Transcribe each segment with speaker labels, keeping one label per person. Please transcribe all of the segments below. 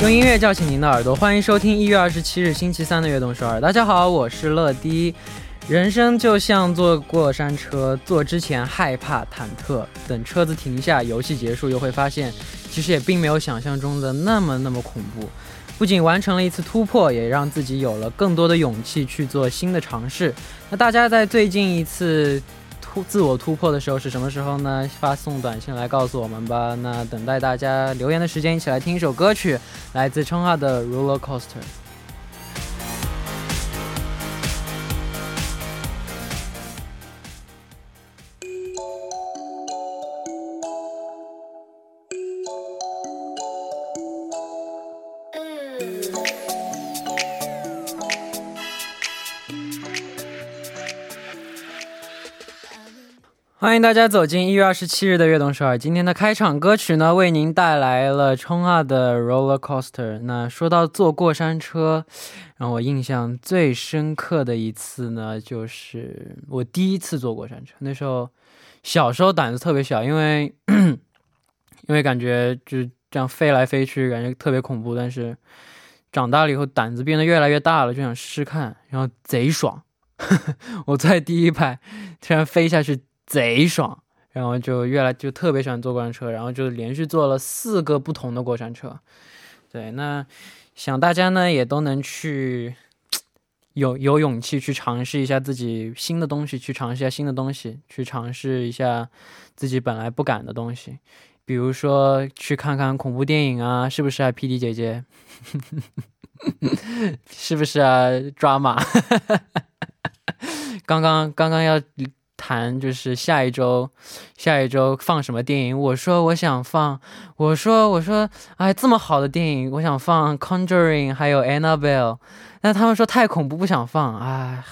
Speaker 1: 用音乐叫醒您的耳朵，欢迎收听一月二十七日星期三的悦动首尔。大家好，我是乐迪。人生就像坐过山车，坐之前害怕忐忑，等车子停下，游戏结束，又会发现，其实也并没有想象中的那么那么恐怖。不仅完成了一次突破，也让自己有了更多的勇气去做新的尝试。那大家在最近一次自我突破的时候是什么时候呢？发送短信来告诉我们吧。那等待大家留言的时间，一起来听一首歌曲，来自称号的《Roller Coaster》。欢迎大家走进一月二十七日的悦动首尔。今天的开场歌曲呢，为您带来了冲啊的 Roller Coaster。那说到坐过山车，让我印象最深刻的一次呢，就是我第一次坐过山车。那时候小时候胆子特别小，因为 因为感觉就这样飞来飞去，感觉特别恐怖。但是长大了以后，胆子变得越来越大了，就想试试看，然后贼爽。我在第一排，突然飞下去。贼爽，然后就越来就特别喜欢坐过山车，然后就连续坐了四个不同的过山车。对，那想大家呢也都能去有有勇气去尝试一下自己新的东西，去尝试一下新的东西，去尝试一下自己本来不敢的东西，比如说去看看恐怖电影啊，是不是啊？P D 姐姐，是不是啊？抓马，刚刚刚刚要。谈就是下一周，下一周放什么电影？我说我想放，我说我说，哎，这么好的电影，我想放《Conjuring》还有《Annabelle》，但他们说太恐怖，不想放。哎，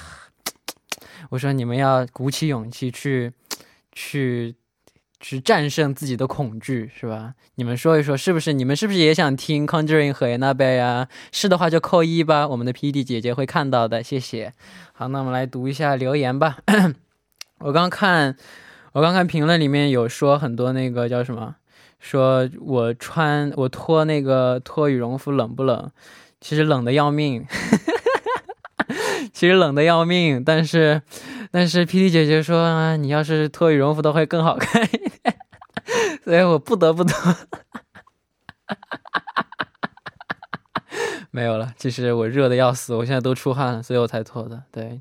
Speaker 1: 我说你们要鼓起勇气去，去，去战胜自己的恐惧，是吧？你们说一说，是不是？你们是不是也想听《Conjuring》和《Annabelle》呀？是的话就扣一吧，我们的 PD 姐姐会看到的，谢谢。好，那我们来读一下留言吧。我刚看，我刚看评论里面有说很多那个叫什么，说我穿我脱那个脱羽绒服冷不冷？其实冷的要命，其实冷的要命。但是但是 P D 姐姐说啊，你要是脱羽绒服的会更好看一点，所以我不得不脱。没有了，其实我热的要死，我现在都出汗了，所以我才脱的。对。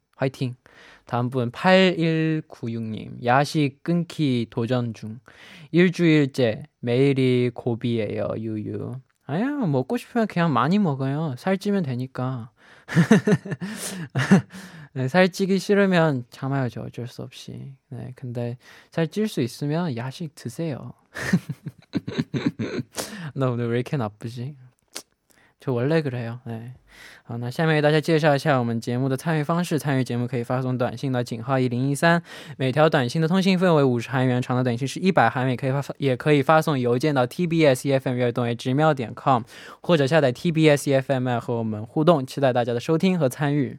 Speaker 1: 화이팅. 다음 분 8196님. 야식 끊기 도전 중. 일주일째 매일이 고비예요. 유유. 아야 먹고 싶으면 그냥 많이 먹어요. 살찌면 되니까. 네, 살찌기 싫으면 참아야죠. 어쩔 수 없이. 네, 근데 살찔 수 있으면 야식 드세요. 나 오늘 왜 이렇게 나쁘지? 저 원래 그래요. 네. 好，那下面为大家介绍一下我们节目的参与方式。参与节目可以发送短信到井号一零一三，每条短信的通信费为五十韩元，长的短信是一百韩元。可以发也可以发送邮件到 tbs efm 悦动直瞄点 com，或者下载 tbs efm 和我们互动。期待大家的收听和参与。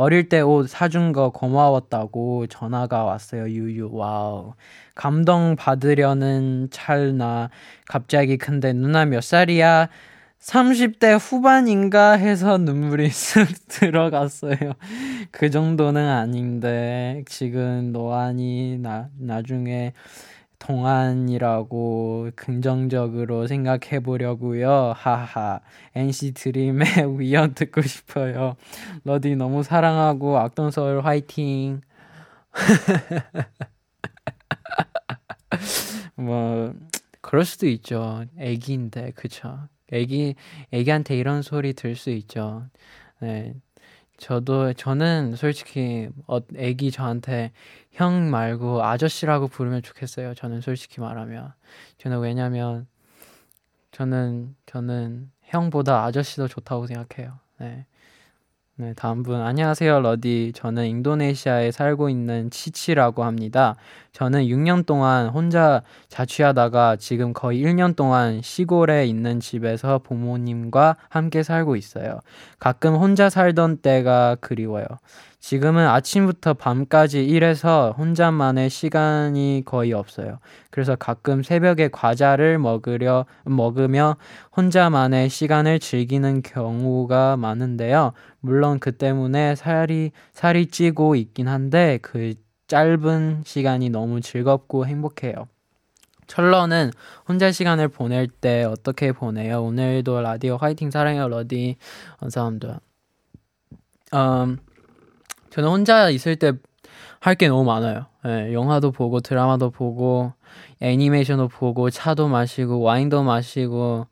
Speaker 1: 어릴 때 옷 사준 거 고마웠다고 전화가 왔어요. 유유. 와우. 감동 받으려는 찰나 갑자기 근데 누나 몇 살이야? 30대 후반인가 해서 눈물이 쓱 들어갔어요. 그 정도는 아닌데 지금 노안이 나 나중에 동안이라고 긍정적으로 생각해 보려고요. 하하. NC 드림의 위험 듣고 싶어요. 러디 너무 사랑하고 악동 서울 화이팅. 뭐 그럴 수도 있죠. 애기인데 그쵸. 애기 애기한테 이런 소리 들 수 있죠. 네. 저도 저는 솔직히 어 애기 저한테 형 말고 아저씨라고 부르면 좋겠어요. 저는 솔직히 말하면 저는 왜냐면 저는 저는 형보다 아저씨도 좋다고 생각해요. 네. 네, 다음 분 안녕하세요, 러디. 저는 인도네시아에 살고 있는 치치라고 합니다. 저는 6년 동안 혼자 자취하다가 지금 거의 1년 동안 시골에 있는 집에서 부모님과 함께 살고 있어요. 가끔 혼자 살던 때가 그리워요. 지금은 아침부터 밤까지 일해서 혼자만의 시간이 거의 없어요. 그래서 가끔 새벽에 과자를 먹으려, 먹으며 혼자만의 시간을 즐기는 경우가 많은데요. 물론 그 때문에 살이, 살이 찌고 있긴 한데 그 짧은 시간이 너무 즐겁고 행복해요. 철러는 혼자 시간을 보낼 때 어떻게 보내요? 오늘도 라디오 화이팅 사랑해요, 러디. 감사합니다. 음, 저는 혼자 있을 때 할 게 너무 많아요. 네, 영화도 보고 드라마도 보고 애니메이션도 보고 차도 마시고 와인도 마시고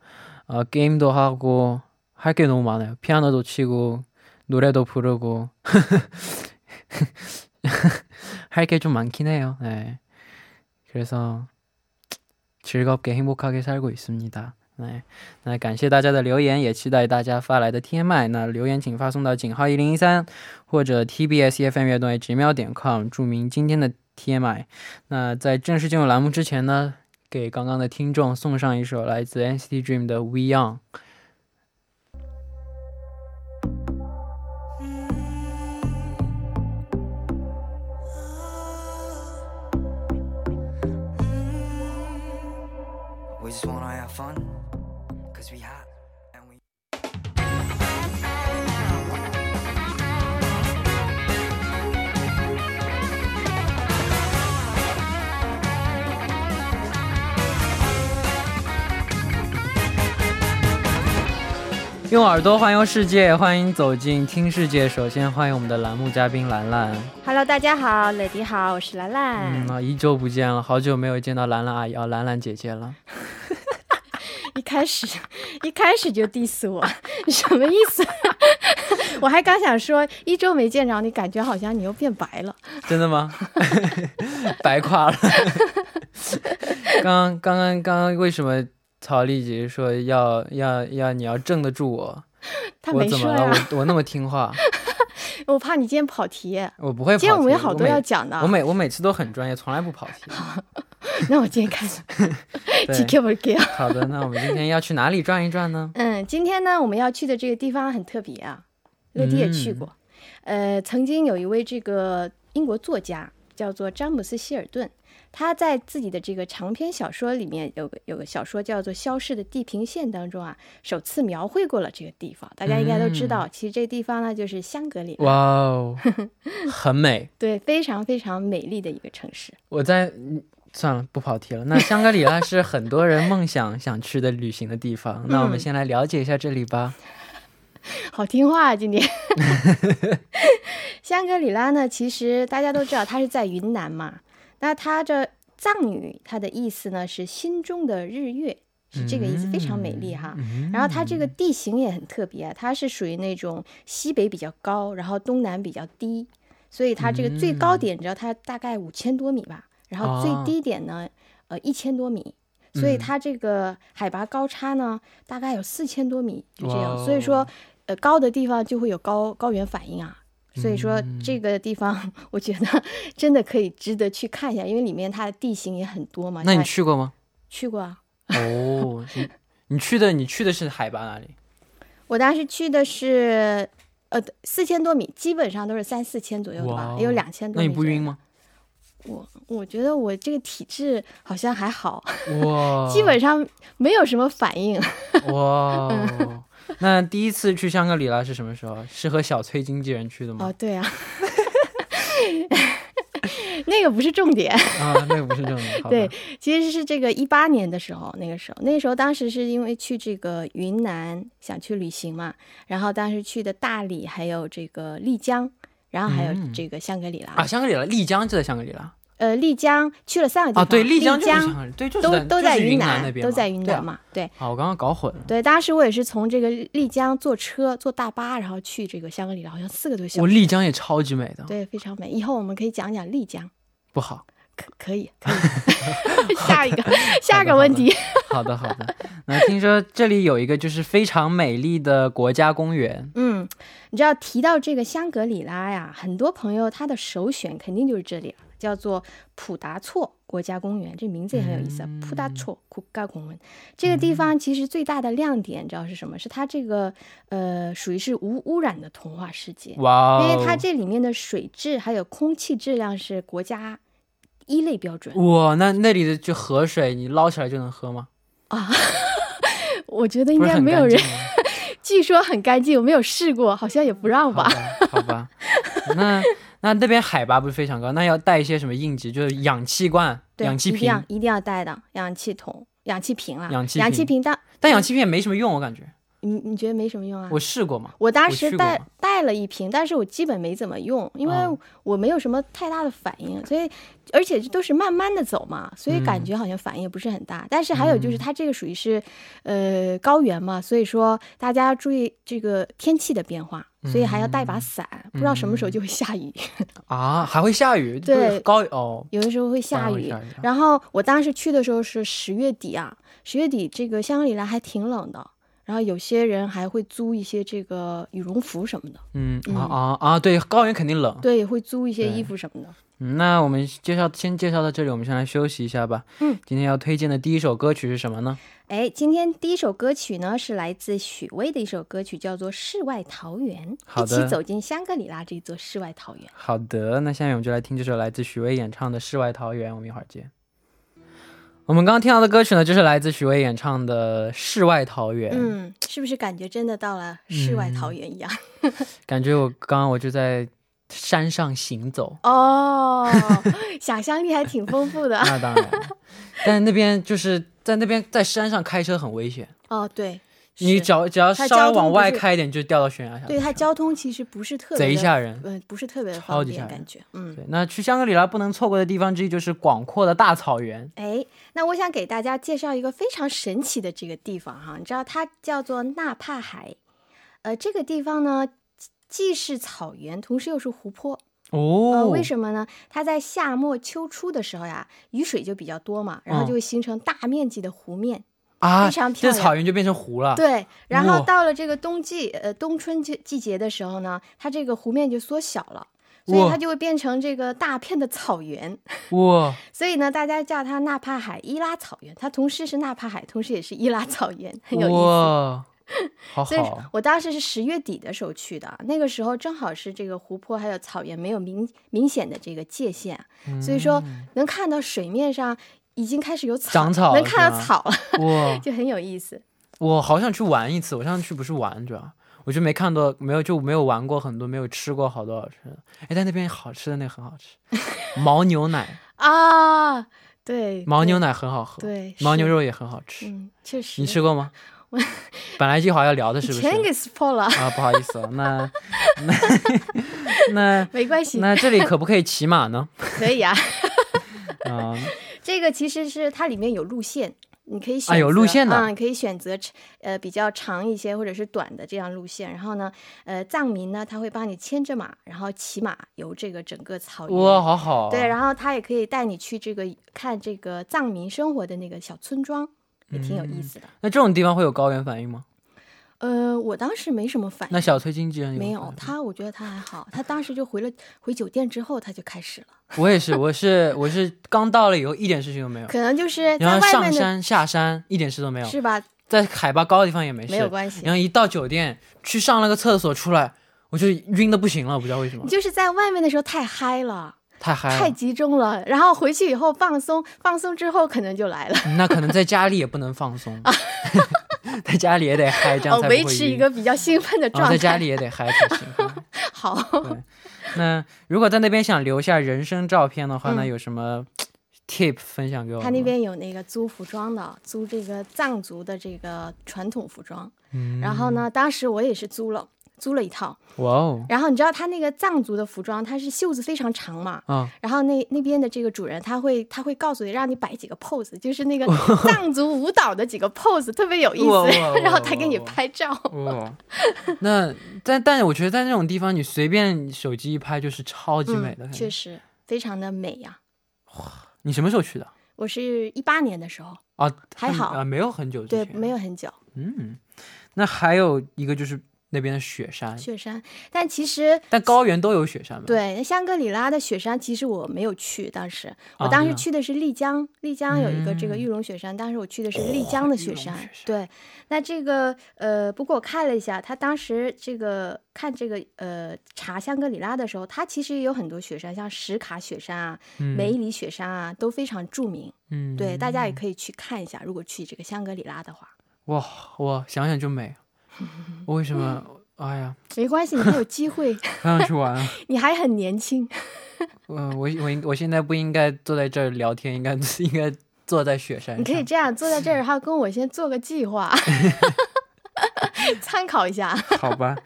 Speaker 1: 어, 게임도 하고 할 게 너무 많아요. 피아노도 치고 노래도 부르고 할 게 좀 많긴 해요. 네. 그래서 즐겁게 행복하게 살고 있습니다. 来，那感谢大家的留言，也期待大家发来的天麦。那留言请发送到井号一零一三或者 TBSFM 乐队直瞄点 com，注明今天的天麦。那在正式进入栏目之前呢，给刚刚的听众送上一首来自 NCT Dream 的 We Young。用耳朵环游世界，欢迎走进听世界。首先欢迎我们的栏目嘉宾兰兰。
Speaker 2: Hello，大家好，乐迪好，我是兰兰。
Speaker 1: 嗯，一周不见了，好久没有见到兰兰阿姨啊，兰兰姐姐了。
Speaker 2: 一开始，一开始就 diss 我，什么意思？我还刚想说，一周没见着你，感觉好像你又变白了。
Speaker 1: 真的吗？白夸了。刚刚刚刚刚为什么？曹丽姐说：“要要要，你要镇得住我。
Speaker 2: 他没
Speaker 1: 说呀，我我那么听话。
Speaker 2: 我怕你今天跑题。
Speaker 1: 我不会跑题。
Speaker 2: 今天我们有好多要讲的。
Speaker 1: 我每我每次都很专业，从来不跑题。
Speaker 2: 那我今天开始。
Speaker 1: 好的，那我们今天要去哪里转一转呢？
Speaker 2: 嗯，今天呢，我们要去的这个地方很特别啊。乐迪也去过。呃，曾经有一位这个英国作家叫做詹姆斯希尔顿。”他在自己的这个长篇小说里面有个有个小说叫做《消失的地平线》当中啊，首次描绘过了这个地方。大家应该都知道，其实这个地方呢就是香格里
Speaker 1: 拉。哇哦，很美。
Speaker 2: 对，非常非常美丽的一个城市。
Speaker 1: 我在算了，不跑题了。那香格里拉是很多人梦想想去的旅行的地方。那我们先来了解一下这里吧。
Speaker 2: 好听话啊，今天。香格里拉呢，其实大家都知道，它是在云南嘛。那它这藏语，它的意思呢是心中的日月，是这个意思，非常美丽哈。然后它这个地形也很特别，它是属于那种西北比较高，然后东南比较低，所以它这个最高点，你知道它大概五千多米吧，然后最低点呢，呃一千多米，所以它这个海拔高差呢大概有四千多米，就这样。所以说，呃高的地方就会有高高原反应啊。所以说这个地方，我觉得 真的可以值得去看一下，因为里面它的地形也很多嘛。
Speaker 1: 那你去过吗？
Speaker 2: 去过啊。
Speaker 1: 哦，你去的你去的是海拔哪里？
Speaker 2: 我当时去的是呃四千多米，基本上都是三四千左右的吧，也有两千多米。
Speaker 1: 那你不晕？吗？
Speaker 2: 我我觉得我这个体质好像还好，
Speaker 1: 哇，
Speaker 2: 基本上没有什么反应。
Speaker 1: 哇。那第一次去香格里拉是什么时候？是和小崔经纪人去的吗？
Speaker 2: 哦，对啊，那个不是重点。
Speaker 1: 啊，那个不是这种的。好吧
Speaker 2: 对，其实是这个一八年的时候，那个时候，那个时候当时是因为去这个云南想去旅行嘛，然后当时去的大理，还有这个丽江，然后还有
Speaker 1: 嗯
Speaker 2: 这个香格里拉。
Speaker 1: 啊，香格里拉，丽江就在香格里拉
Speaker 2: 呃，丽江去了三个地方。
Speaker 1: 啊，对，丽江就是
Speaker 2: 江
Speaker 1: 对，就是
Speaker 2: 都
Speaker 1: 在
Speaker 2: 都在云
Speaker 1: 就是云那边，
Speaker 2: 都在云南嘛。对
Speaker 1: 啊，我刚刚搞混了。
Speaker 2: 对，当时我也是从这个丽江坐车坐大巴，然后去这个香格里拉，好像四个多小
Speaker 1: 我
Speaker 2: 时。
Speaker 1: 丽江也超级美的，
Speaker 2: 对，非常美。以后我们可以讲讲丽江，
Speaker 1: 不好。
Speaker 2: 可可以可以。下一个下一个问题。
Speaker 1: 好的，好的。那听说这里有一个就是非常美丽的国家公园，
Speaker 2: 嗯，你知道提到这个香格里拉呀，很多朋友他的首选肯定就是这里了，叫做普达措国家公园，这名字也很有意思啊。普达措国家公园这个地方其实最大的亮点，你知道是什么？是它这个呃属于是无污染的童话世界，
Speaker 1: 哇哦！
Speaker 2: 因为它这里面的水质还有空气质量是国家一类标准。
Speaker 1: 哇，那那里的就河水，你捞起来就能喝吗？
Speaker 2: 啊我觉得应该没有人？据说很干净，我没有试过，好像也不让吧。
Speaker 1: 好吧，好吧。那那那边海拔不是非常高，那要带一些什么应急？就是氧气罐、
Speaker 2: 对，
Speaker 1: 氧气
Speaker 2: 一定要
Speaker 1: 瓶。
Speaker 2: 一定要带的氧气筒、氧气瓶啊。
Speaker 1: 氧气
Speaker 2: 氧气
Speaker 1: 瓶
Speaker 2: 但
Speaker 1: 但氧气瓶也没什么用，我感觉。
Speaker 2: 你你觉得没什么用啊？
Speaker 1: 我试过嘛，
Speaker 2: 我当时带带了一瓶，但是我基本没怎么用，因为
Speaker 1: 哦
Speaker 2: 我没有什么太大的反应，所以而且这都是慢慢的走嘛，所以
Speaker 1: 嗯
Speaker 2: 感觉好像反应也不是很大。但是还有就是它这个属于是呃高原嘛，所以说大家要注意这个天气的变化，所以还要带把伞，不知道什么时候就会下雨，
Speaker 1: 啊，还会下雨。
Speaker 2: 对
Speaker 1: 高哦，
Speaker 2: 有的时候会下雨
Speaker 1: 然会下雨啊。
Speaker 2: 然后我当时去的时候是十月底啊，十月底这个香格里拉还挺冷的。然后有些人还会租一些这个羽绒服什么的，
Speaker 1: 嗯
Speaker 2: 嗯
Speaker 1: 啊啊啊！对，高原肯定冷。
Speaker 2: 对，会租一些衣服什么的。
Speaker 1: 嗯，那我们介绍先介绍到这里，我们先来休息一下吧。
Speaker 2: 嗯，
Speaker 1: 今天要推荐的第一首歌曲是什么呢？
Speaker 2: 哎，今天第一首歌曲呢是来自许巍的一首歌曲，叫做《世外桃源》，
Speaker 1: 好的
Speaker 2: 一起走进香格里拉这座世外桃源。
Speaker 1: 好的，那下面我们就来听这首来自许巍演唱的《世外桃源》，我们一会儿见。我们刚刚听到的歌曲呢，就是来自许巍演唱的《世外桃源》。
Speaker 2: 嗯，是不是感觉真的到了世外
Speaker 1: 嗯
Speaker 2: 桃源一样？
Speaker 1: 感觉我刚刚我就在山上行走，
Speaker 2: 哦，想象力还挺丰富的。
Speaker 1: 那当然，但那边就是在那边在山上开车很危险，
Speaker 2: 哦，对，
Speaker 1: 你
Speaker 2: 是
Speaker 1: 只要只要稍微往外开一点就掉到悬崖下，
Speaker 2: 对它交通其实不是特别
Speaker 1: 贼吓人。
Speaker 2: 嗯，不是特别的
Speaker 1: 超
Speaker 2: 方便，
Speaker 1: 级吓人
Speaker 2: 感觉，嗯。
Speaker 1: 对，那去香格里拉不能错过的地方之一就是广阔的大草原。
Speaker 2: 哎，那我想给大家介绍一个非常神奇的这个地方哈，你知道它叫做纳帕海，呃，这个地方呢既是草原，同时又是湖泊。呃，
Speaker 1: 哦，
Speaker 2: 为什么呢？它在夏末秋初的时候呀，雨水就比较多嘛，然后
Speaker 1: 嗯
Speaker 2: 就会形成大面积的湖面。
Speaker 1: 啊？
Speaker 2: 非常漂亮这
Speaker 1: 草原就变成湖了。
Speaker 2: 对，然后到了这个冬季，呃，冬春季季节的时候呢，它这个湖面就缩小了。所以它就会变成这个大片的草原，
Speaker 1: 哇，
Speaker 2: 所以呢，大家叫它纳帕海伊拉草原。它同时是纳帕海，同时也是伊拉草原，很有意思。
Speaker 1: 哇，好
Speaker 2: 所以
Speaker 1: 好。
Speaker 2: 我当时是十月底的时候去的，那个时候正好是这个湖泊还有草原没有明明显的这个界限，所以说能看到水面上已经开始有草，
Speaker 1: 嗯长草
Speaker 2: 能看到草了，就很有意思。
Speaker 1: 我好想去玩一次。我上次去不是玩，主要我就没看到，没有就没有玩过很多，没有吃过好多好吃的。哎，但那边好吃的那个很好吃，牦牛奶，
Speaker 2: 啊，对，
Speaker 1: 牦牛奶很好喝，
Speaker 2: 对，
Speaker 1: 牦牛肉也很好吃。
Speaker 2: 嗯，确实。
Speaker 1: 你吃过吗？本来计划要聊的是不是？
Speaker 2: 钱给 spoil 了，
Speaker 1: 啊，不好意思哦，那那 那
Speaker 2: 没关系，
Speaker 1: 那这里可不可以骑马呢？
Speaker 2: 可以啊。
Speaker 1: 啊、
Speaker 2: 这个其实是它里面有路线，你可以选择、
Speaker 1: 啊有路线的
Speaker 2: 嗯，可以选择呃比较长一些或者是短的这样路线。然后呢，呃，藏民呢他会帮你牵着马，然后骑马游这个整个草原。
Speaker 1: 哇，好好、哦。
Speaker 2: 对，然后他也可以带你去这个看这个藏民生活的那个小村庄，也挺有意思的。
Speaker 1: 那这种地方会有高原反应吗？
Speaker 2: 呃，我当时没什么反应。
Speaker 1: 那小崔经纪人有
Speaker 2: 没有他，我觉得他还好。他当时就回了回酒店之后，他就开始了，
Speaker 1: 我也是，我是我是刚到了以后一点事情都没有，
Speaker 2: 可能就是在
Speaker 1: 然后上山下山一点事都没有。
Speaker 2: 是吧？
Speaker 1: 在海拔高的地方也没事，
Speaker 2: 没有关系。
Speaker 1: 然后一到酒店去上了个厕所出来，我就晕的不行了，我不知道为什么。
Speaker 2: 就是在外面的时候太嗨了，
Speaker 1: 太嗨了，
Speaker 2: 太集中了，然后回去以后放松，放松之后可能就来了。
Speaker 1: 那可能在家里也不能放松，在家里也得嗨，这样才
Speaker 2: 维持一个比较兴奋的状态。
Speaker 1: 在家里也得嗨才行。
Speaker 2: 好。
Speaker 1: 那如果在那边想留下人生照片的话，那有什么？tip 分享给我。
Speaker 2: 他那边有那个租服装的，租这个藏族的这个传统服装。嗯。然后呢，当时我也是租了，租了一套。
Speaker 1: 哇哦。
Speaker 2: 然后你知道他那个藏族的服装，它是袖子非常长嘛。啊。然后那那边的这个主人他会他会告诉你，让你摆几个 pose，就是那个藏族舞蹈的几个 pose，特别有意思。然后他给你拍照。
Speaker 1: 哇。那但但我觉得在那种地方，你随便手机一拍就是超级美的。
Speaker 2: 确实，非常的美呀。
Speaker 1: 哇。你什么时候去的？
Speaker 2: 我是一八年的时候
Speaker 1: 啊，
Speaker 2: 还好
Speaker 1: 啊，没有很久。
Speaker 2: 对，没有很久。
Speaker 1: 嗯，那还有一个就是。那边的雪山，
Speaker 2: 雪山，但其实，
Speaker 1: 但高原都有雪山吗？
Speaker 2: 对，香格里拉的雪山其实我没有去，当时我当时去的是丽江，丽江有一个这个玉龙雪山，当时我去的是丽江的雪山。对，那这个呃，不过我看了一下，他当时这个看这个呃查香格里拉的时候，它其实也有很多雪山，像石卡雪山啊、梅里雪山啊都非常著名。嗯，对，大家也可以去看一下，如果去这个香格里拉的话。
Speaker 1: 哇，我想想就美。为什么？哎呀，
Speaker 2: 没关系，你还有机会，
Speaker 1: 还想去玩。
Speaker 2: 你还很年轻。
Speaker 1: 嗯，我我我现在不应该坐在这儿聊天，应该应该坐在雪山。
Speaker 2: 你可以这样坐在这儿，还跟我先做个计划，参考一下。
Speaker 1: 好吧，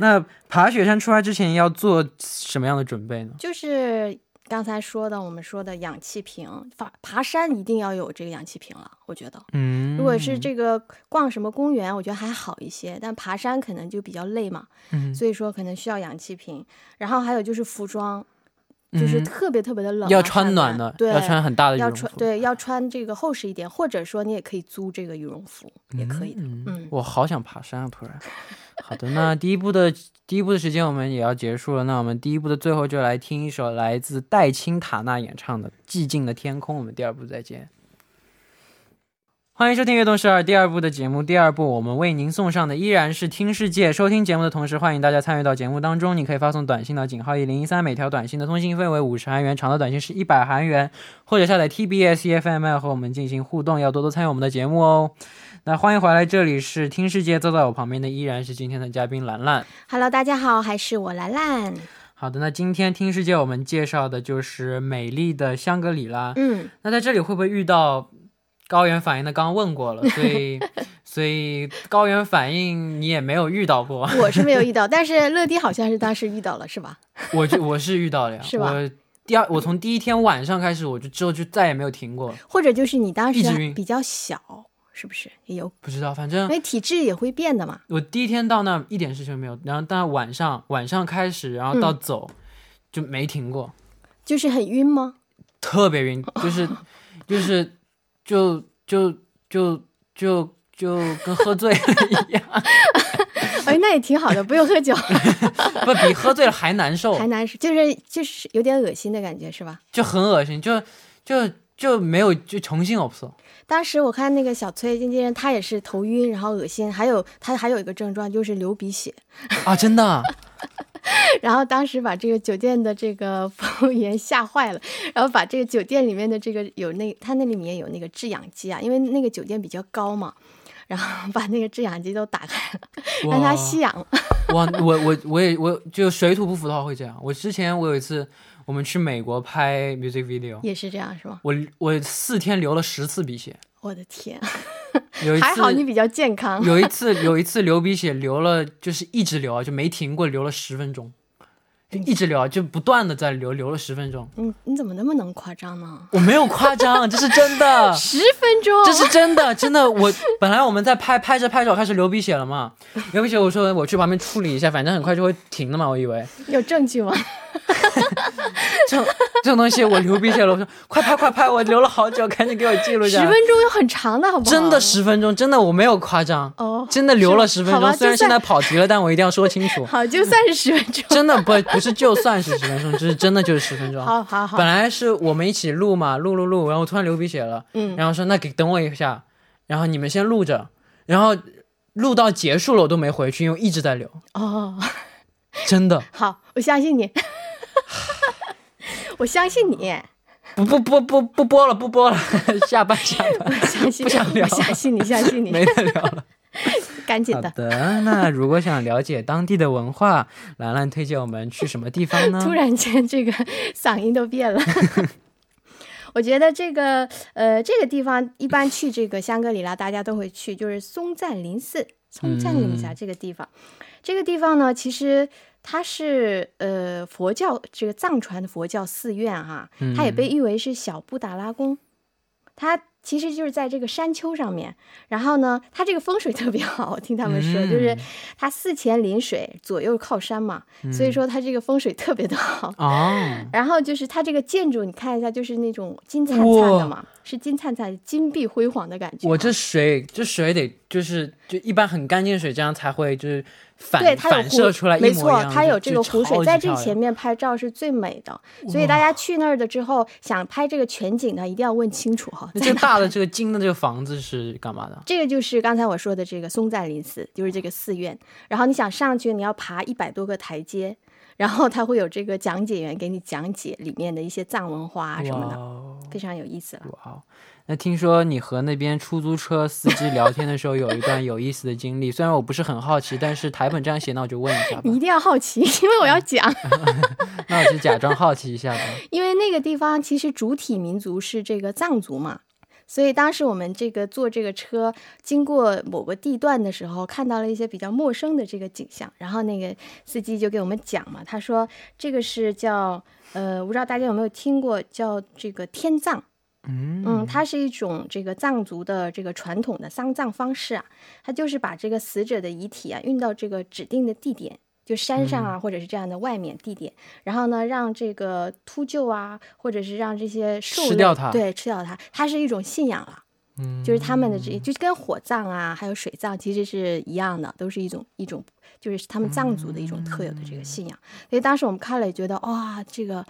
Speaker 1: 那爬雪山出来之前要做什么样的准备呢？
Speaker 2: 就是。刚才说的，我们说的氧气瓶，爬爬山一定要有这个氧气瓶了。我觉得，嗯，如果是这个逛什么公园，我觉得还好一些，但爬山可能就比较累嘛，嗯，所以说可能需要氧气瓶。然后还有就是服装，就是特别特别的冷，
Speaker 1: 要穿暖的，
Speaker 2: 对，
Speaker 1: 要穿很大的羽绒
Speaker 2: 服，对，要穿这个厚实一点，或者说你也可以租这个羽绒服，也可以的。嗯，
Speaker 1: 我好想爬山啊，突然。好的，那第一步的第一步的时间我们也要结束了。那我们第一步的最后就来听一首来自戴青塔娜演唱的《寂静的天空》。我们第二步再见。欢迎收听《悦动十二》第二部的节目。第二部我们为您送上的依然是听世界。收听节目的同时，欢迎大家参与到节目当中。你可以发送短信到井号一零一三，每条短信的通信费为五十韩元，长的短信是一百韩元。或者下载 TBS EFM 和我们进行互动，要多多参与我们的节目哦。那欢迎回来，这里是听世界，坐在我旁边的依然是今天的嘉宾兰兰。
Speaker 2: Hello，大家好，还是我兰兰。
Speaker 1: 好的，那今天听世界我们介绍的就是美丽的香格里拉。嗯，那在这里会不会遇到高原反应的？刚刚问过了，所以所以高原反应你也没有遇到过。
Speaker 2: 我是没有遇到，但是乐迪好像是当时遇到了，是吧？
Speaker 1: 我就我是遇到了呀，
Speaker 2: 是吧？
Speaker 1: 我第二，我从第一天晚上开始，我就之后就再也没有停过。
Speaker 2: 或者就是你当时比较小。是不是也有
Speaker 1: 不知道？反正因
Speaker 2: 为体质也会变的嘛。
Speaker 1: 我第一天到那一点事情没有，然后但晚上晚上开始，然后到走就没停过。
Speaker 2: 就是很晕吗？
Speaker 1: 特别晕，就是就是就就就就就跟喝醉了一样。
Speaker 2: 哎，那也挺好的，不用喝酒。
Speaker 1: 不比喝醉了还难受，
Speaker 2: 还难受，就是就是有点恶心的感觉，是吧？
Speaker 1: 就很恶心，就就就没有就重新없 어。
Speaker 2: 当时我看那个小崔经纪人，他也是头晕，然后恶心，还有他还有一个症状就是流鼻血
Speaker 1: 啊，真的。
Speaker 2: 然后当时把这个酒店的这个服务员吓坏了，然后把这个酒店里面的这个有那他那里面有那个制氧机啊，因为那个酒店比较高嘛，然后把那个制氧机都打开了，让他吸氧。
Speaker 1: 哇，我我我也我就水土不服的话会这样。我之前我有一次。我们去美国拍 music video
Speaker 2: 也是这样是吗？
Speaker 1: 我我四天流了十次鼻血，
Speaker 2: 我的天！
Speaker 1: 有一
Speaker 2: 次还好你比较健康。
Speaker 1: 有一 次有一次流鼻血流了就是一直流啊，就没停过，流了十分钟，就一直流啊，就不断的在流，流了十分钟。
Speaker 2: 你你怎么那么能夸张呢？
Speaker 1: 我没有夸张，这是真的。
Speaker 2: 十分钟，
Speaker 1: 这是真的，真的。我本来我们在拍拍着拍着开始流鼻血了嘛，流鼻血，我说我去旁边处理一下，反正很快就会停的嘛，我以为。
Speaker 2: 有证据吗？
Speaker 1: 这这种东西我流鼻血了，我说快拍快拍，我流了好久，赶紧给我记录下
Speaker 2: 来。十分钟又很长的，好不好？
Speaker 1: 真的十分钟，真的我没有夸张哦，真的流了十分钟。虽然现在跑题了，但我一定要说清楚。
Speaker 2: 好，就算是十分钟。
Speaker 1: 真的不不是就算是十分钟，就是真的就是十分钟。
Speaker 2: 好好好。
Speaker 1: 本来是我们一起录嘛，录录录，然后突然流鼻血了，嗯，然后说那给等我一下，然后你们先录着。然后录到结束了我都没回去，因为一直在流。
Speaker 2: 哦，
Speaker 1: 真的。
Speaker 2: 好，我相信你，我相信你。
Speaker 1: 不不不不不播了，不播了，下班下班。
Speaker 2: 相信
Speaker 1: 不想聊，
Speaker 2: 相信你，相信你，
Speaker 1: 没得聊了。
Speaker 2: 赶紧的。
Speaker 1: 好的，那如果想了解当地的文化，兰兰推荐我们去什么地方呢？
Speaker 2: 突然间，这个嗓音都变了。我觉得这个呃，这个地方一般去这个香格里拉，大家都会去，就是松赞林寺。松赞林寺这个地方，这个地方呢，其实它是呃佛教这个藏传的佛教寺院哈，它也被誉为是小布达拉宫，它。其实就是在这个山丘上面，然后呢，它这个风水特别好，我听他们说，就是它寺前临水，左右靠山嘛，所以说它这个风水特别的好
Speaker 1: 哦。
Speaker 2: 然后就是它这个建筑，你看一下，就是那种金灿灿的嘛，是金灿灿、金碧辉煌的感觉。
Speaker 1: 我这水，这水得就是就一般很干净水，这样才会就是。
Speaker 2: 对，它
Speaker 1: 反射出来
Speaker 2: 没错，它有
Speaker 1: 这
Speaker 2: 个湖水在这前面拍照是最美的，所以大家去那儿的之后想拍这个全景呢，一定要问清楚哈。
Speaker 1: 这大的这个金的这个房子是干嘛的？
Speaker 2: 这个就是刚才我说的这个松赞林寺，就是这个寺院。然后你想上去，你要爬一百多个台阶，然后他会有这个讲解员给你讲解里面的一些藏文化啊什么的，非常有意思了。
Speaker 1: 哇。那听说你和那边出租车司机聊天的时候有一段有意思的经历，虽然我不是很好奇，但是台本这样写，那我就问一下吧。
Speaker 2: 你一定要好奇，因为我要讲。
Speaker 1: 那我就假装好奇一下吧。
Speaker 2: 因为那个地方其实主体民族是这个藏族嘛，所以当时我们这个坐这个车经过某个地段的时候，看到了一些比较陌生的这个景象，然后那个司机就给我们讲嘛，他说这个是叫呃，我不知道大家有没有听过叫这个天葬。嗯。它是一种这个藏族的这个传统的丧葬方式啊，它就是把这个死者的遗体啊运到这个指定的地点，就山上啊，或者是这样的外面地点，然后呢，让这个秃鹫啊，或者是让这些兽
Speaker 1: 吃掉它，
Speaker 2: 对，吃掉它，它是一种信仰了。嗯，就是他们的这，就跟火葬啊，还有水葬其实是一样的，都是一种一种，就是他们藏族的一种特有的这个信仰。所以当时我们看了也觉得，哇，这个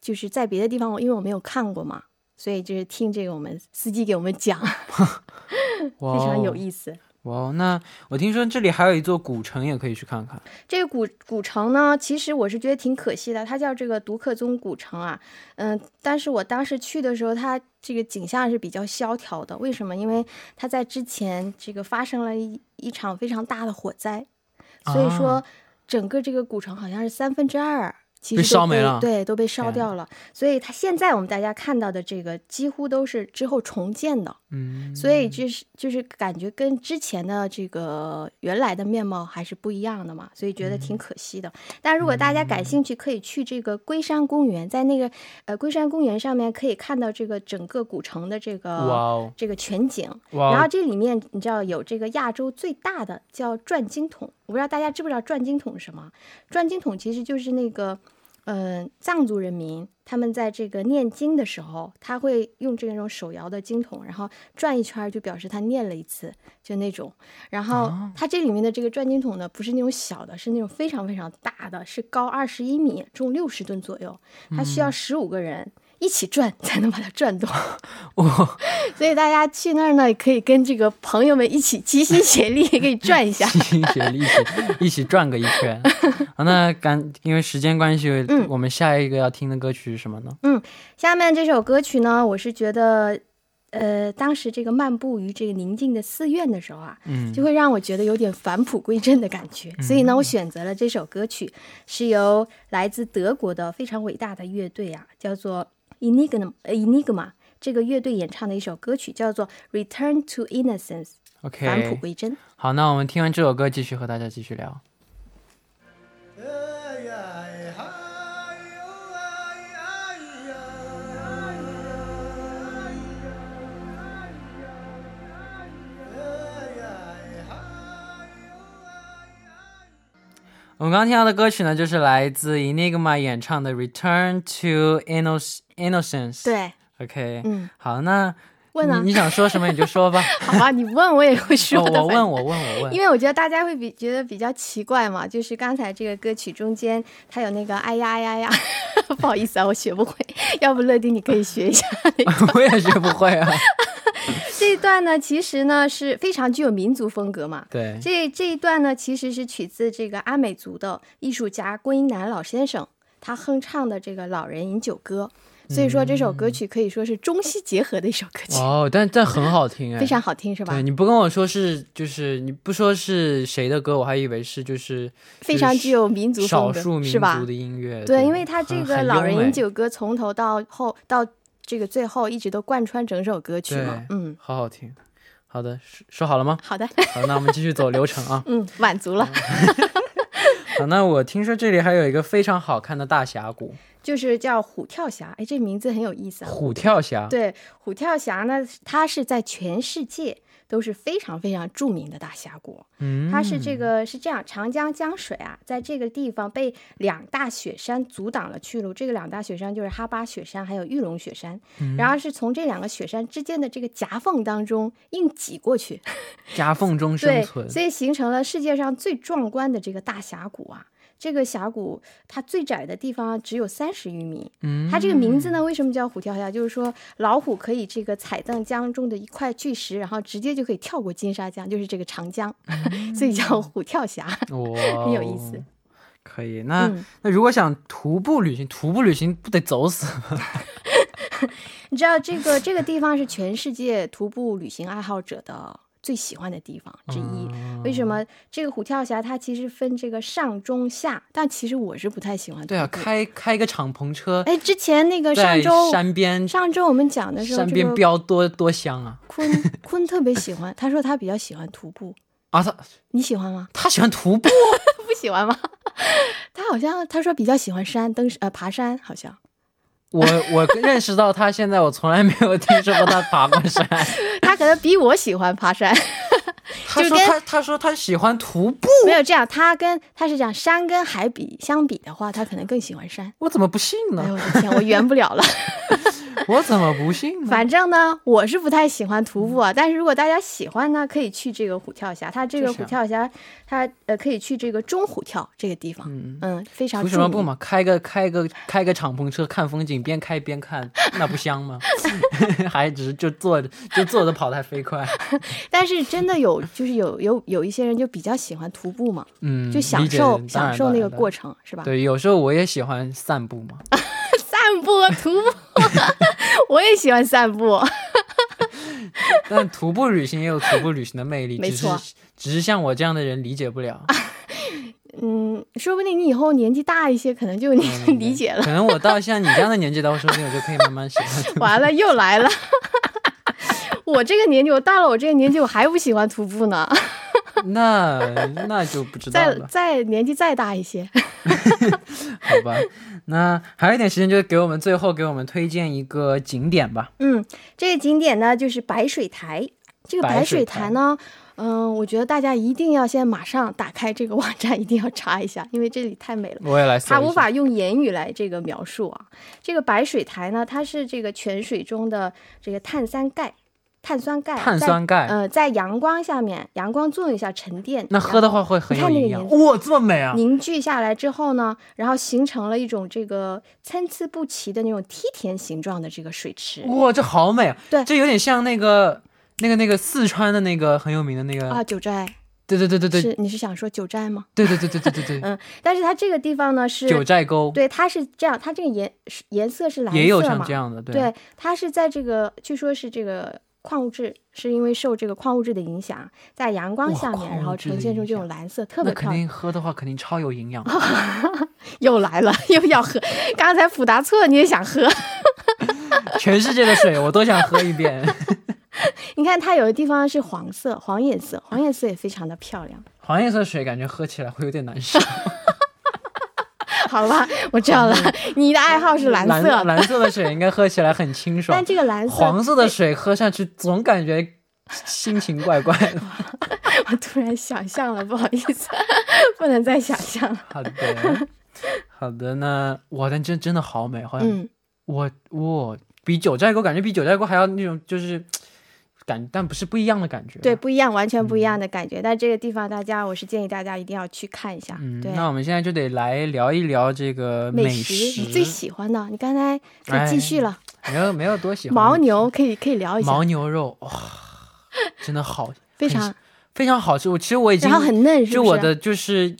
Speaker 2: 就是在别的地方，因为我没有看过嘛。所以就是听这个，我们司机给我们讲，非常有意思。
Speaker 1: 哇，那我听说这里还有一座古城，也可以去看看。
Speaker 2: 这个古古城呢，其实我是觉得挺可惜的，它叫这个独克宗古城啊。嗯，但是我当时去的时候，它这个景象是比较萧条的。为什么？因为它在之前这个发生了一一场非常大的火灾，所以说整个这个古城好像是三分之二。
Speaker 1: 被烧没了，
Speaker 2: 对，都被烧掉了。所以它现在我们大家看到的这个几乎都是之后重建的，
Speaker 1: 嗯，
Speaker 2: 所以就是就是感觉跟之前的这个原来的面貌还是不一样的嘛，所以觉得挺可惜的。但如果大家感兴趣，可以去这个龟山公园，在那个呃龟山公园上面可以看到这个整个古城的这个这个全景。然后这里面你知道有这个亚洲最大的叫转经筒，我不知道大家知不知道转经筒是什么？转经筒其实就是那个。嗯，藏族人民他们在这个念经的时候，他会用这种手摇的经筒，然后转一圈，就表示他念了一次，就那种。然后它这里面的这个转经筒呢，不是那种小的，是那种非常非常大的，是高二十一米，重六十吨左右，它需要十五个人。一起转 才能把它转动，
Speaker 1: 哇！
Speaker 2: 所以大家去那儿呢，可以跟这个朋友们一起齐心协力，可以转一下，
Speaker 1: 齐心协力一起一起转个一圈。好，那赶因为时间关系，嗯，我们下一个要听的歌曲是什么呢？
Speaker 2: 嗯，下面这首歌曲呢，我是觉得，呃，当时这个漫步于这个宁静的寺院的时候啊，嗯，就会让我觉得有点返璞归真的感觉。所以呢，我选择了这首歌曲，是由来自德国的非常伟大的乐队啊，叫做。Enigma Enigma 这个乐队演唱的一首歌曲叫做《Return to Innocence》
Speaker 1: ，OK，
Speaker 2: 返璞归真。
Speaker 1: 好，那我们听完这首歌，继续和大家继续聊。我们刚刚听到的歌曲呢，就是来自 Enigma 演唱的《Return to Innocence》。
Speaker 2: 对
Speaker 1: ，OK，
Speaker 2: 嗯，
Speaker 1: 好，那
Speaker 2: 问啊，
Speaker 1: 你想说什么你就说吧。
Speaker 2: 好吧，你问我也会说
Speaker 1: 的。我问，我问，我问，
Speaker 2: 因为我觉得大家会比觉得比较奇怪嘛，就是刚才这个歌曲中间它有那个哎呀哎呀呀，不好意思啊，我学不会，要不乐迪你可以学一下。
Speaker 1: 我也学不会啊。
Speaker 2: 这段呢，其实呢是非常具有民族风格嘛。
Speaker 1: 对，
Speaker 2: 这这一段呢，其实是取自这个阿美族的艺术家郭英男老先生他哼唱的这个《老人饮酒歌》。所以说这首歌曲可以说是中西结合的一首歌曲
Speaker 1: 哦，但但很好听 哎，
Speaker 2: 非常好听是吧？
Speaker 1: 对，你不跟我说是就是你不说是谁的歌，我还以为是就是
Speaker 2: 非常具有民族
Speaker 1: 少数民
Speaker 2: 族
Speaker 1: 的音乐。
Speaker 2: 对，因为他这个《老人饮酒歌》从头到后到这个最后一直都贯穿整首歌曲嘛，嗯，
Speaker 1: 好好听。好的，说好了吗？
Speaker 2: 好的，
Speaker 1: 好，那我们继续走流程啊。
Speaker 2: 嗯，满足了。
Speaker 1: 好，那我听说这里还有一个非常好看的大峡谷。
Speaker 2: 就是叫虎跳峡，哎，这名字很有意思啊。
Speaker 1: 虎跳峡，
Speaker 2: 对，虎跳峡呢，它是在全世界都是非常非常著名的大峡谷。嗯，它是这个是这样，长江江水啊，在这个地方被两大雪山阻挡了去路。这个两大雪山就是哈巴雪山还有玉龙雪山，然后是从这两个雪山之间的这个夹缝当中硬挤过去，
Speaker 1: 夹缝中生存，
Speaker 2: 所以形成了世界上最壮观的这个大峡谷啊。这个峡谷它最窄的地方只有三十余米。嗯，它这个名字呢，为什么叫虎跳峡？就是说老虎可以这个踩蹬江中的一块巨石，然后直接就可以跳过金沙江，就是这个长江，所以叫虎跳峡。哇，很有意思。
Speaker 1: 可以，那那如果想徒步旅行，徒步旅行不得走死吗？
Speaker 2: 你知道这个这个地方是全世界徒步旅行爱好者的。最喜欢的地方之一，为什么这个虎跳峡它其实分这个上中下，但其实我是不太喜欢。
Speaker 1: 对啊，开开个敞篷车，
Speaker 2: 哎，之前那个上周
Speaker 1: 山边，
Speaker 2: 上周我们讲的时候，
Speaker 1: 山边飙多多香啊！
Speaker 2: 坤坤特别喜欢，他说他比较喜欢徒步
Speaker 1: 啊，他
Speaker 2: 你喜欢吗？
Speaker 1: 他喜欢徒步，
Speaker 2: 不喜欢吗？他好像他说比较喜欢山登呃爬山，好像。
Speaker 1: 我 我认识到他现在，我从来没有听说过他爬过山。
Speaker 2: 他可能比我喜欢爬山。
Speaker 1: 他说他他说他喜欢徒步。
Speaker 2: 没有这样，他跟他是讲山跟海比相比的话，他可能更喜欢山。
Speaker 1: 我怎么不信呢？
Speaker 2: 哎呦我的天，我圆不了了。
Speaker 1: 我怎么不信呢？
Speaker 2: 反正呢，我是不太喜欢徒步啊。但是如果大家喜欢呢，可以去这个虎跳峡。它这个虎跳峡，它呃可以去这个中虎跳这个地方。嗯嗯，非常。
Speaker 1: 图什么不嘛？开个开个开个敞篷车看风景，边开边看，那不香吗？还只是就坐着就坐着跑太飞快。
Speaker 2: 但是真的有，就是有有有一些人就比较喜欢徒步嘛。嗯，就享受享受那个过程，是吧？
Speaker 1: 对，有时候我也喜欢散步嘛。
Speaker 2: 散步徒步，我也喜欢散步。
Speaker 1: 但徒步旅行也有徒步旅行的魅力，
Speaker 2: 没错，
Speaker 1: 只是像我这样的人理解不了。
Speaker 2: 嗯，说不定你以后年纪大一些，可能就你理解了。
Speaker 1: 可能我到像你这样的年纪，到说不定我就可以慢慢喜欢。
Speaker 2: 完了，又来了。我这个年纪，我到了我这个年纪，我还不喜欢徒步呢。
Speaker 1: 那那就不知道了。
Speaker 2: 再再年纪再大一些，
Speaker 1: 好吧。那还有一点时间，就给我们最后给我们推荐一个景点吧。
Speaker 2: 嗯，这个景点呢就是白水台。这个白水台呢，嗯，我觉得大家一定要先马上打开这个网站，一定要查一下，因为这里太美了。
Speaker 1: 我也来。
Speaker 2: 它无法用言语来这个描述啊。这个白水台呢，它是这个泉水中的这个碳酸钙。碳酸钙，
Speaker 1: 碳酸钙，
Speaker 2: 呃，在阳光下面，阳光作用下沉淀，
Speaker 1: 那喝的话会很有营养。哇，这么美啊！
Speaker 2: 凝聚下来之后呢，然后形成了一种这个参差不齐的那种梯田形状的这个水池。
Speaker 1: 哇，这好美啊！
Speaker 2: 对，
Speaker 1: 这有点像那个那个那个四川的那个很有名的那个
Speaker 2: 啊九寨。
Speaker 1: 对对对对对，
Speaker 2: 是你是想说九寨吗？
Speaker 1: 对对对对对对对。
Speaker 2: 嗯，但是它这个地方呢是
Speaker 1: 九寨沟。
Speaker 2: 对，它是这样，它这个颜颜色是蓝色
Speaker 1: 也有像这样的，
Speaker 2: 对，它是在这个据说是这个。矿物质是因为受这个矿物质的影响，在阳光下面，然后呈现出这种蓝色，特别漂亮。
Speaker 1: 肯定喝的话，肯定超有营养。
Speaker 2: 又来了，又要喝。刚才普达措你也想喝？
Speaker 1: 全世界的水我都想喝一遍。
Speaker 2: 你看它有的地方是黄色、黄颜色，黄颜色也非常的漂亮。
Speaker 1: 黄颜色水感觉喝起来会有点难受。
Speaker 2: 好吧，我知道了。你的爱好是蓝
Speaker 1: 色，蓝色的水应该喝起来很清爽。
Speaker 2: 但这个蓝色，
Speaker 1: 黄色的水喝上去总感觉心情怪怪的。
Speaker 2: 我突然想象了，不好意思，不能再想象了。
Speaker 1: 好的，好的，那哇，但真真的好美，好像我我比九寨沟感觉比九寨沟还要那种就是。感，但不是不一样的感觉，
Speaker 2: 对，不一样，完全不一样的感觉。但这个地方，大家，我是建议大家一定要去看一下。嗯，
Speaker 1: 那我们现在就得来聊一聊这个美
Speaker 2: 食，你最喜欢的。你刚才可以继续了，
Speaker 1: 没有没有多喜欢。
Speaker 2: 牦牛可以可以聊一下。
Speaker 1: 牦牛肉哇，真的好，
Speaker 2: 非常
Speaker 1: 非常好吃。我其实我已经，
Speaker 2: 然后很嫩，是
Speaker 1: 就我的就是，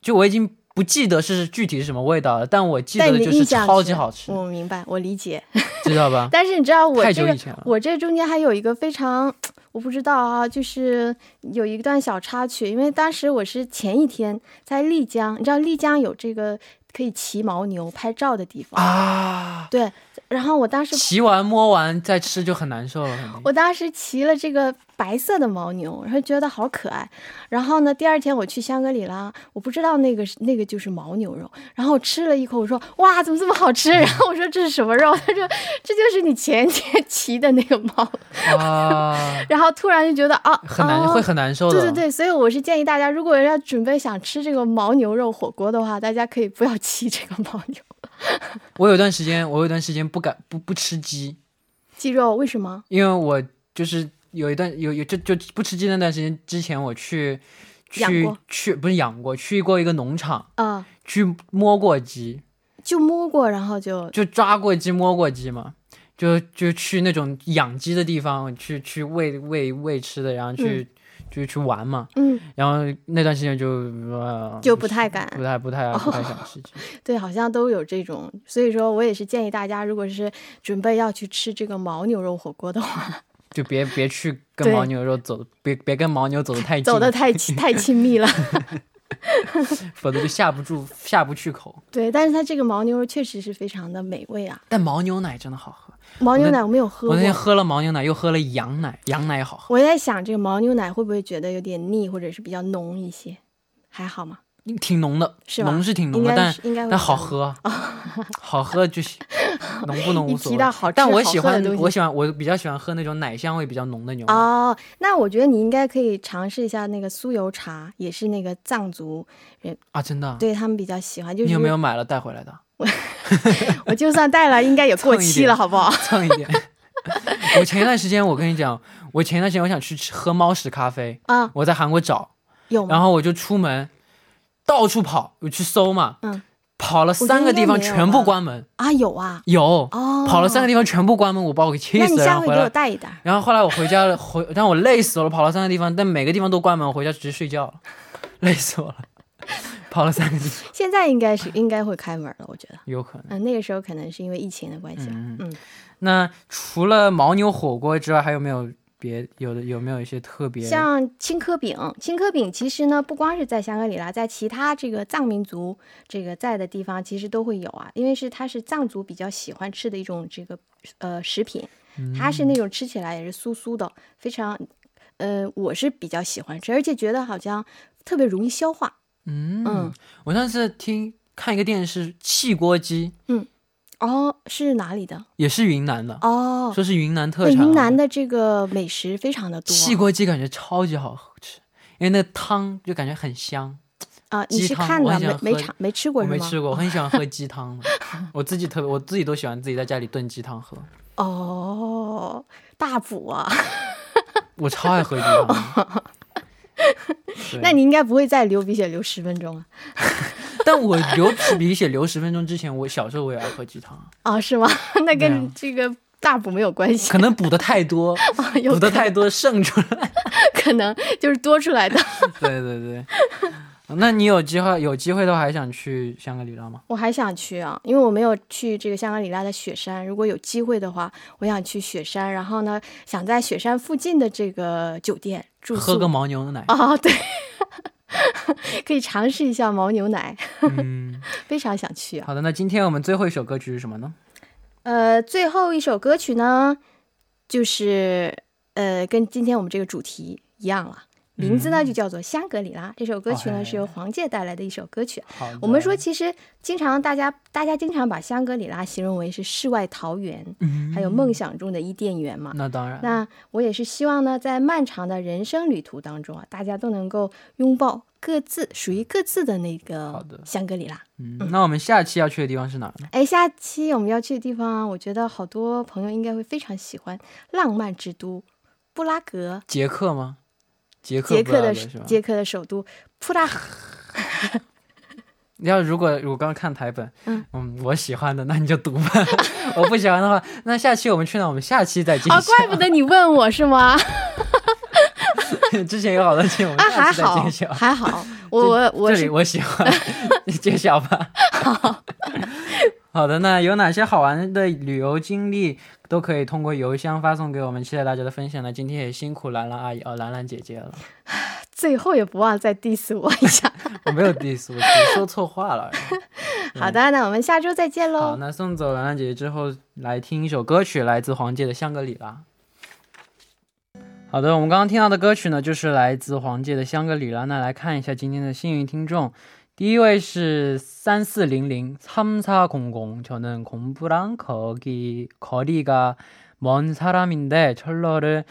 Speaker 1: 就我已经不记得是具体是什么味道了，但我记得的就是超级好吃。
Speaker 2: 我明白，我理解，
Speaker 1: 知道吧？
Speaker 2: 但是你知道我
Speaker 1: 这个，
Speaker 2: 我这中间还有一个非常，我不知道啊，就是有一段小插曲，因为当时我是前一天在丽江，你知道丽江有这个。可以骑牦牛拍照的地方
Speaker 1: 啊，
Speaker 2: 对。然后我当时
Speaker 1: 骑完摸完再吃就很难受了。
Speaker 2: 我当时骑了这个白色的牦牛，然后觉得好可爱。然后呢，第二天我去香格里拉，我不知道那个是那个就是牦牛肉。然后我吃了一口，我说哇，怎么这么好吃？然后我说这是什么肉？他说这就是你前天 骑的那个牦。
Speaker 1: 啊。
Speaker 2: 然后突然就觉得啊，
Speaker 1: 很难会很难受
Speaker 2: 的。对对对，所以我是建议大家，如果要准备想吃这个牦牛肉火锅的话，大家可以不要骑这个牦牛。
Speaker 1: 我有段时间，我有段时间不敢不不吃鸡，
Speaker 2: 鸡肉为什么？
Speaker 1: 因为我就是有一段有有就就不吃鸡那段时间之前，我去去去不是养过，去过一个农场
Speaker 2: 啊，
Speaker 1: 去摸过鸡，
Speaker 2: 就摸过，然后就
Speaker 1: 就抓过鸡，摸过鸡嘛，就就去那种养鸡的地方去去喂喂喂吃的，然后去。就去玩嘛，
Speaker 2: 嗯，
Speaker 1: 然后那段时间就
Speaker 2: 就不太敢，
Speaker 1: 不太不太不太想吃鸡。
Speaker 2: 对，好像都有这种，所以说我也是建议大家，如果是准备要去吃这个牦牛肉火锅的话，
Speaker 1: 就别别去跟牦牛肉走，别别跟牦牛走的太近，
Speaker 2: 走得太 太亲密了，
Speaker 1: 否则就下不住下不去口。
Speaker 2: 对，但是它这个牦牛肉确实是非常的美味啊，
Speaker 1: 但牦牛奶真的好喝。
Speaker 2: 牦牛奶我没有喝，
Speaker 1: 我那天喝了牦牛奶，又喝了羊奶，羊奶也好喝。
Speaker 2: 我在想，这个牦牛奶会不会觉得有点腻，或者是比较浓一些？还好吗？
Speaker 1: 挺浓的，
Speaker 2: 是
Speaker 1: 浓是挺浓的，但但好喝，好喝就行，浓不浓无所谓。但我喜欢，我喜欢，我比较喜欢喝那种奶香味比较浓的牛奶。
Speaker 2: 哦，那我觉得你应该可以尝试一下那个酥油茶，也是那个藏族人
Speaker 1: 啊，真的，
Speaker 2: 对他们比较喜欢。就是
Speaker 1: 你有没有买了带回来的？
Speaker 2: 我我就算带了，应该也 过期了，好不好？
Speaker 1: 蹭一点。我前一段时间，我跟你讲，我前一段时间我想去吃喝猫屎咖啡
Speaker 2: 啊，
Speaker 1: 我在韩国找，
Speaker 2: 有，
Speaker 1: 然后我就出门到处跑，我去搜嘛，
Speaker 2: 嗯，
Speaker 1: 跑了三个地方全部关门
Speaker 2: 啊，有啊，
Speaker 1: 有
Speaker 2: 哦，
Speaker 1: 跑了三个地方全部关门，我把我给气死了。然后回来
Speaker 2: 带一袋。
Speaker 1: 然后后来我回家了，回 但我累死了，跑了三个地方，但每个地方都关门，我回家直接睡觉了，累死我了。跑了三个地方，
Speaker 2: 现在应该是应该会开门了，我觉得
Speaker 1: 有可能。
Speaker 2: 嗯，那个时候可能是因为疫情的关系。
Speaker 1: 嗯嗯。那除了牦牛火锅之外，还有没有别有的有没有一些特别？
Speaker 2: 像青稞饼，青稞饼其实呢，不光是在香格里拉，在其他这个藏民族这个在的地方，其实都会有啊。因为是它是藏族比较喜欢吃的一种这个呃食品，它是那种吃起来也是酥酥的，非常呃，我是比较喜欢吃，而且觉得好像特别容易消化。
Speaker 1: 嗯，我上次听看一个电视，汽锅鸡，
Speaker 2: 嗯，哦，是哪里的？
Speaker 1: 也是云南的
Speaker 2: 哦，
Speaker 1: 说是云南特产。
Speaker 2: 云南的这个美食非常的多，
Speaker 1: 汽锅鸡感觉超级好吃，因为那个汤就感觉很香
Speaker 2: 啊。你是看的没没尝没吃过是
Speaker 1: 吗？没吃过，我很喜欢喝 鸡汤的，我自己特别，我自己都喜欢自己在家里炖鸡汤喝。
Speaker 2: 哦，大补啊！
Speaker 1: 我超爱喝鸡汤。
Speaker 2: 那你应该不会再流鼻血流十分钟啊？
Speaker 1: 但我流鼻血流十分钟之前，我小时候我也爱喝鸡汤
Speaker 2: 啊？是吗？那跟这个大补没有关系？
Speaker 1: 可能补的太多，补的太多剩出来，
Speaker 2: 可能就是多出来的。
Speaker 1: 对对对。那你有机会有机会的话，还想去香格里拉吗？
Speaker 2: 我还想去啊，因为我没有去这个香格里拉的雪山。如果有机会的话，我想去雪山，然后呢，想在雪山附近的这个酒店住，
Speaker 1: 喝个牦牛奶
Speaker 2: 啊，对，可以尝试一下牦牛奶，
Speaker 1: 嗯，
Speaker 2: 非常想去啊。
Speaker 1: 好的，那今天我们最后一首歌曲是什么呢？
Speaker 2: 呃，最后一首歌曲呢，就是呃，跟今天我们这个主题一样了。名字呢就叫做《香格里拉》。这首歌曲呢是由黄玠带来的一首歌曲。我们说，其实经常大家大家经常把香格里拉形容为是世外桃源，还有梦想中的伊甸园嘛。
Speaker 1: 那当然。
Speaker 2: 那我也是希望呢，在漫长的人生旅途当中啊，大家都能够拥抱各自属于各自的那个香格里拉。
Speaker 1: 嗯，那我们下期要去的地方是哪儿呢？
Speaker 2: 哎，下期我们要去的地方，我觉得好多朋友应该会非常喜欢浪漫之都布拉格。
Speaker 1: 捷克吗？捷
Speaker 2: 克
Speaker 1: 的
Speaker 2: 捷克的首都 普拉
Speaker 1: 要如果我刚刚看台本，嗯嗯，我喜欢的那你就读吧。我不喜欢的话，那下期我们去哪？我们下期再继续。
Speaker 2: 啊，怪不得你问我是吗？
Speaker 1: 之前有好多期，我们
Speaker 2: 还好还好，我我
Speaker 1: 这里我喜欢，你揭晓吧。
Speaker 2: 好
Speaker 1: 好的，那有哪些好玩的旅游经历都可以通过邮箱发送给我们，期待大家的分享呢。今天也辛苦兰兰阿姨哦，兰兰姐姐了。
Speaker 2: 最后也不忘再 diss 我一下，
Speaker 1: 我 没有 diss，我只说错话了。
Speaker 2: 好的，那我们下周再见喽。
Speaker 1: 好，那送走兰兰姐姐之后，来听一首歌曲，来自黄玠的《香格里拉》。好的，我们刚刚听到的歌曲呢，就是来自黄玠的《香格里拉》。那来看一下今天的幸运听众， 第一位是三四零零삼사공공저는공부랑거기거리가먼사람인데철러를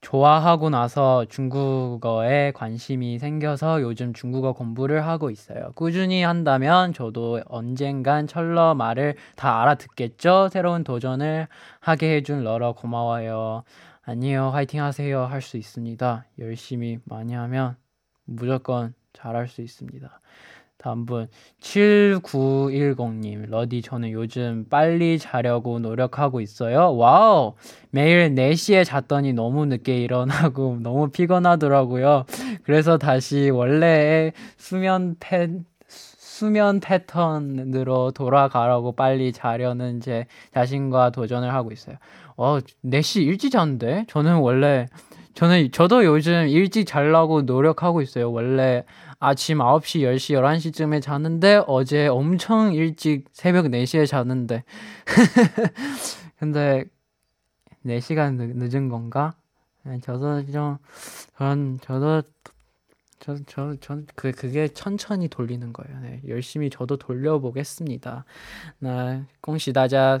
Speaker 1: 좋아하고 나서 중국어에 관심이 생겨서 요즘 중국어 공부를 하고 있어요. 꾸준히 한다면 저도 언젠간 철러 말을 다 알아듣겠죠? 새로운 도전을 하게 해준 러러 고마워요. 아니요, 화이팅 하세요. 할 수 있습니다. 열심히 많이 하면 무조건 잘할 수 있습니다. 다음 분 7910님 러디 저는 요즘 빨리 자려고 노력하고 있어요. 와우 매일 4시에 잤더니 너무 늦게 일어나고 너무 피곤하더라고요. 그래서 다시 원래의 수면 패 수면 패턴으로 돌아가라고 빨리 자려는 제 자신과 도전을 하고 있어요. 어, 4시 일찍 잤는데? 저는 원래 저는 저도 요즘 일찍 자려고 노력하고 있어요. 원래 아침 9시, 10시, 11시쯤에 자는데 어제 엄청 일찍 새벽 4시에 자는데. 근데 4시간 늦, 은 건가? 네, 저도 좀, 전, 저도, 저, 저, 전, 그, 그게 천천히 돌리는 거예요. 네, 열심히 저도 돌려보겠습니다. 나, 恭喜大家